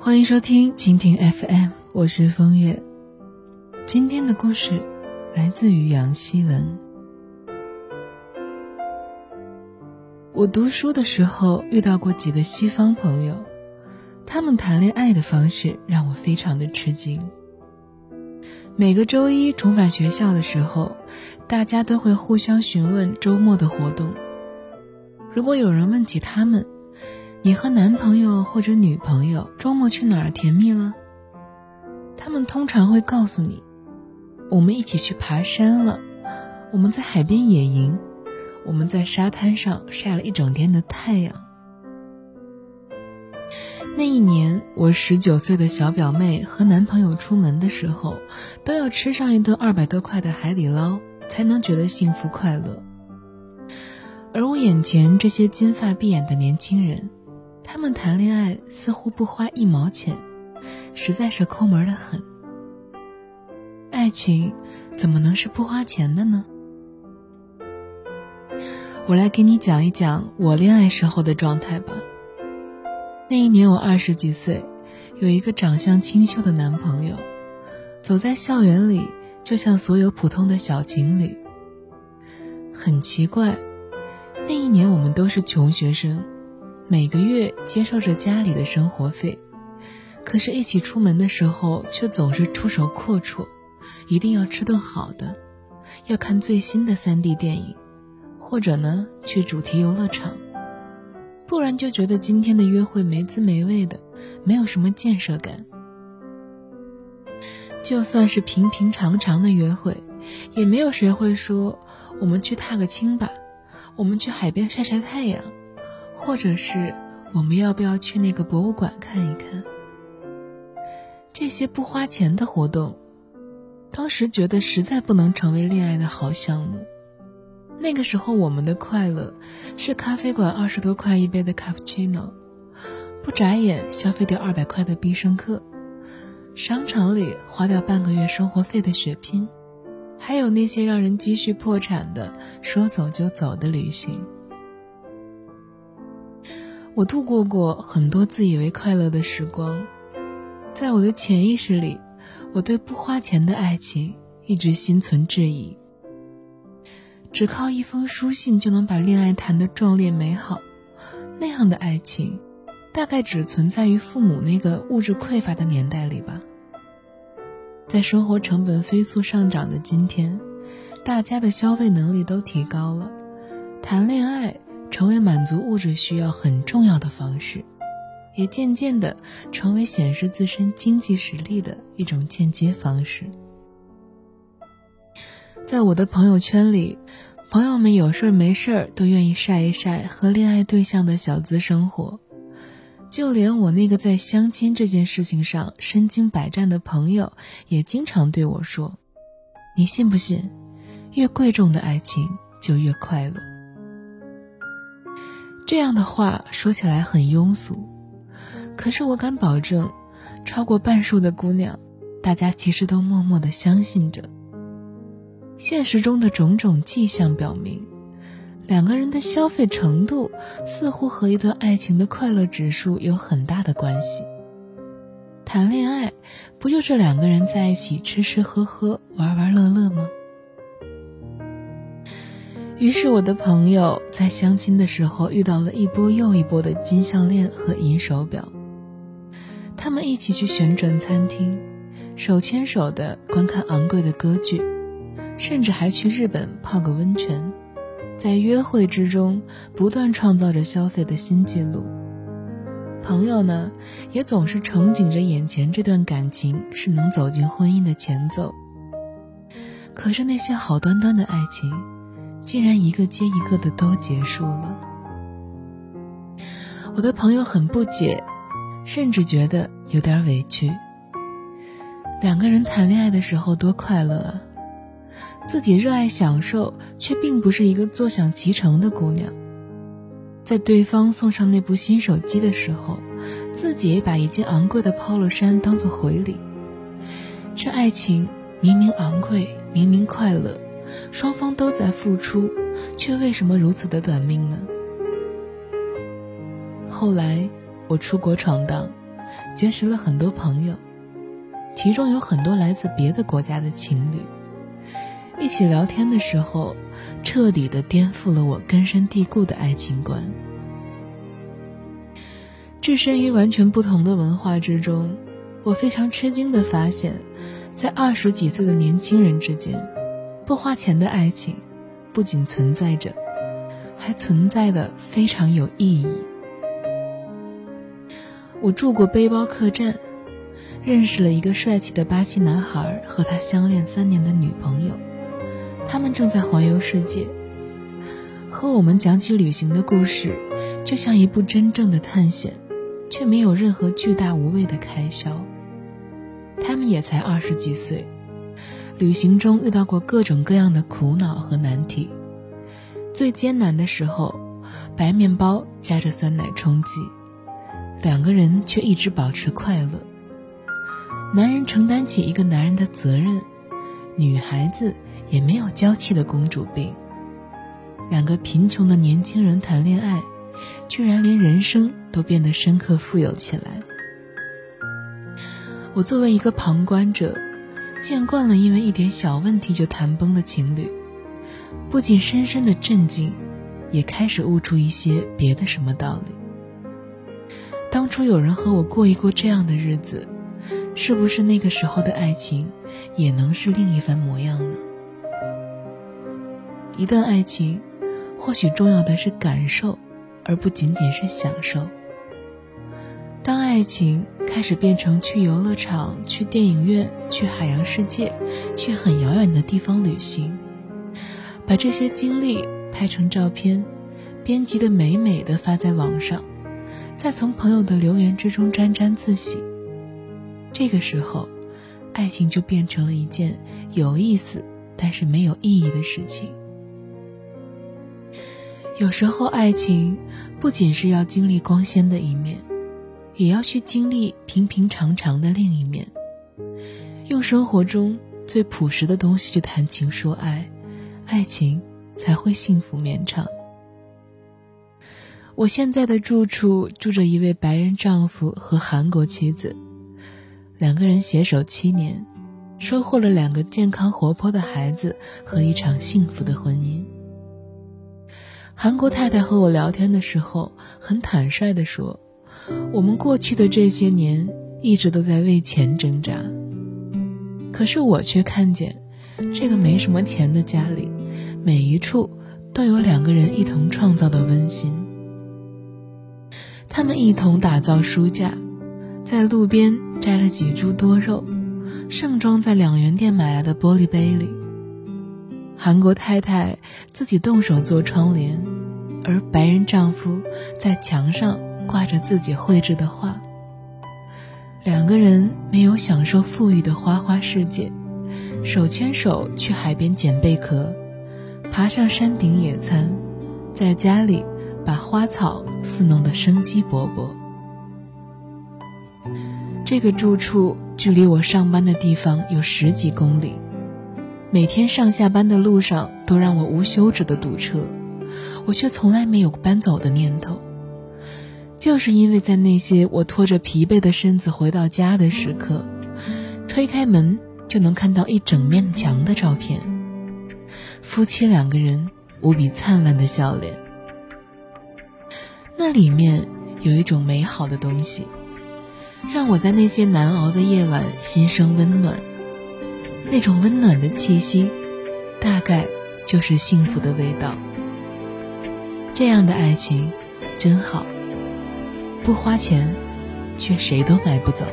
欢迎收听蜻蜓 FM，我是风月。今天的故事来自于杨希文。我读书的时候遇到过几个西方朋友，他们谈恋爱的方式让我非常的吃惊。每个周一重返学校的时候，大家都会互相询问周末的活动。如果有人问起他们，你和男朋友或者女朋友周末去哪儿甜蜜了？他们通常会告诉你：“我们一起去爬山了，我们在海边野营，我们在沙滩上晒了一整天的太阳。”那一年，我十九岁的小表妹和男朋友出门的时候，都要吃上一顿二百多块的海底捞，才能觉得幸福快乐。而我眼前这些金发碧眼的年轻人。他们谈恋爱似乎不花一毛钱，实在是抠门的很。爱情怎么能是不花钱的呢？我来给你讲一讲我恋爱时候的状态吧。那一年我二十几岁，有一个长相清秀的男朋友，走在校园里就像所有普通的小情侣。很奇怪，那一年我们都是穷学生。每个月接受着家里的生活费，可是，一起出门的时候却总是出手阔绰，一定要吃顿好的，要看最新的 3D 电影，或者呢去主题游乐场，不然就觉得今天的约会没滋没味的，没有什么建设感。就算是平平常常的约会，也没有谁会说我们去踏个青吧，我们去海边晒晒太阳。或者是我们要不要去那个博物馆看一看？这些不花钱的活动，当时觉得实在不能成为恋爱的好项目。那个时候我们的快乐是咖啡馆二十多块一杯的卡布奇诺，不眨眼消费掉二百块的必胜客，商场里花掉半个月生活费的血拼，还有那些让人积蓄破产的说走就走的旅行。我度过过很多自以为快乐的时光，在我的潜意识里，我对不花钱的爱情一直心存质疑。只靠一封书信就能把恋爱谈得壮烈美好，那样的爱情，大概只存在于父母那个物质匮乏的年代里吧。在生活成本飞速上涨的今天，大家的消费能力都提高了，谈恋爱。成为满足物质需要很重要的方式，也渐渐的成为显示自身经济实力的一种间接方式。在我的朋友圈里，朋友们有事没事儿都愿意晒一晒和恋爱对象的小资生活，就连我那个在相亲这件事情上身经百战的朋友，也经常对我说：“你信不信，越贵重的爱情就越快乐。”这样的话说起来很庸俗，可是我敢保证，超过半数的姑娘，大家其实都默默的相信着。现实中的种种迹象表明，两个人的消费程度似乎和一段爱情的快乐指数有很大的关系。谈恋爱不就是两个人在一起吃吃喝喝、玩玩乐乐吗？于是，我的朋友在相亲的时候遇到了一波又一波的金项链和银手表。他们一起去旋转餐厅，手牵手的观看昂贵的歌剧，甚至还去日本泡个温泉，在约会之中不断创造着消费的新纪录。朋友呢，也总是憧憬着眼前这段感情是能走进婚姻的前奏。可是那些好端端的爱情。竟然一个接一个的都结束了，我的朋友很不解，甚至觉得有点委屈。两个人谈恋爱的时候多快乐啊，自己热爱享受，却并不是一个坐享其成的姑娘。在对方送上那部新手机的时候，自己也把一件昂贵的 polo 衫当做回礼。这爱情明明昂贵，明明快乐。双方都在付出，却为什么如此的短命呢？后来我出国闯荡，结识了很多朋友，其中有很多来自别的国家的情侣。一起聊天的时候，彻底的颠覆了我根深蒂固的爱情观。置身于完全不同的文化之中，我非常吃惊的发现，在二十几岁的年轻人之间，不花钱的爱情不仅存在着，还存在的非常有意义。我住过背包客栈，认识了一个帅气的巴西男孩和他相恋三年的女朋友，他们正在环游世界。和我们讲起旅行的故事，就像一部真正的探险。却没有任何巨大无谓的开销。他们也才二十几岁，旅行中遇到过各种各样的苦恼和难题。最艰难的时候，白面包夹着酸奶充饥，两个人却一直保持快乐。男人承担起一个男人的责任，女孩子也没有娇气的公主病。两个贫穷的年轻人谈恋爱。居然连人生都变得深刻富有起来。我作为一个旁观者，见惯了因为一点小问题就谈崩的情侣，不仅深深的震惊，也开始悟出一些别的什么道理。当初有人和我过一过这样的日子，是不是那个时候的爱情也能是另一番模样呢？一段爱情，或许重要的是感受。而不仅仅是享受。当爱情开始变成去游乐场、去电影院、去海洋世界、去很遥远的地方旅行，把这些经历拍成照片，编辑的美美的发在网上，再从朋友的留言之中沾沾自喜，这个时候，爱情就变成了一件有意思但是没有意义的事情。有时候，爱情不仅是要经历光鲜的一面，也要去经历平平常常的另一面。用生活中最朴实的东西去谈情说爱，爱情才会幸福绵长。我现在的住处住着一位白人丈夫和韩国妻子，两个人携手七年，收获了两个健康活泼的孩子和一场幸福的婚姻。韩国太太和我聊天的时候，很坦率地说：“我们过去的这些年一直都在为钱挣扎，可是我却看见，这个没什么钱的家里，每一处都有两个人一同创造的温馨。他们一同打造书架，在路边摘了几株多肉，盛装在两元店买来的玻璃杯里。”韩国太太自己动手做窗帘，而白人丈夫在墙上挂着自己绘制的画。两个人没有享受富裕的花花世界，手牵手去海边捡贝壳，爬上山顶野餐，在家里把花草伺弄得生机勃勃。这个住处距离我上班的地方有十几公里。每天上下班的路上都让我无休止的堵车，我却从来没有搬走的念头。就是因为在那些我拖着疲惫的身子回到家的时刻，推开门就能看到一整面墙的照片，夫妻两个人无比灿烂的笑脸。那里面有一种美好的东西，让我在那些难熬的夜晚心生温暖。那种温暖的气息，大概就是幸福的味道。这样的爱情真好，不花钱，却谁都买不走。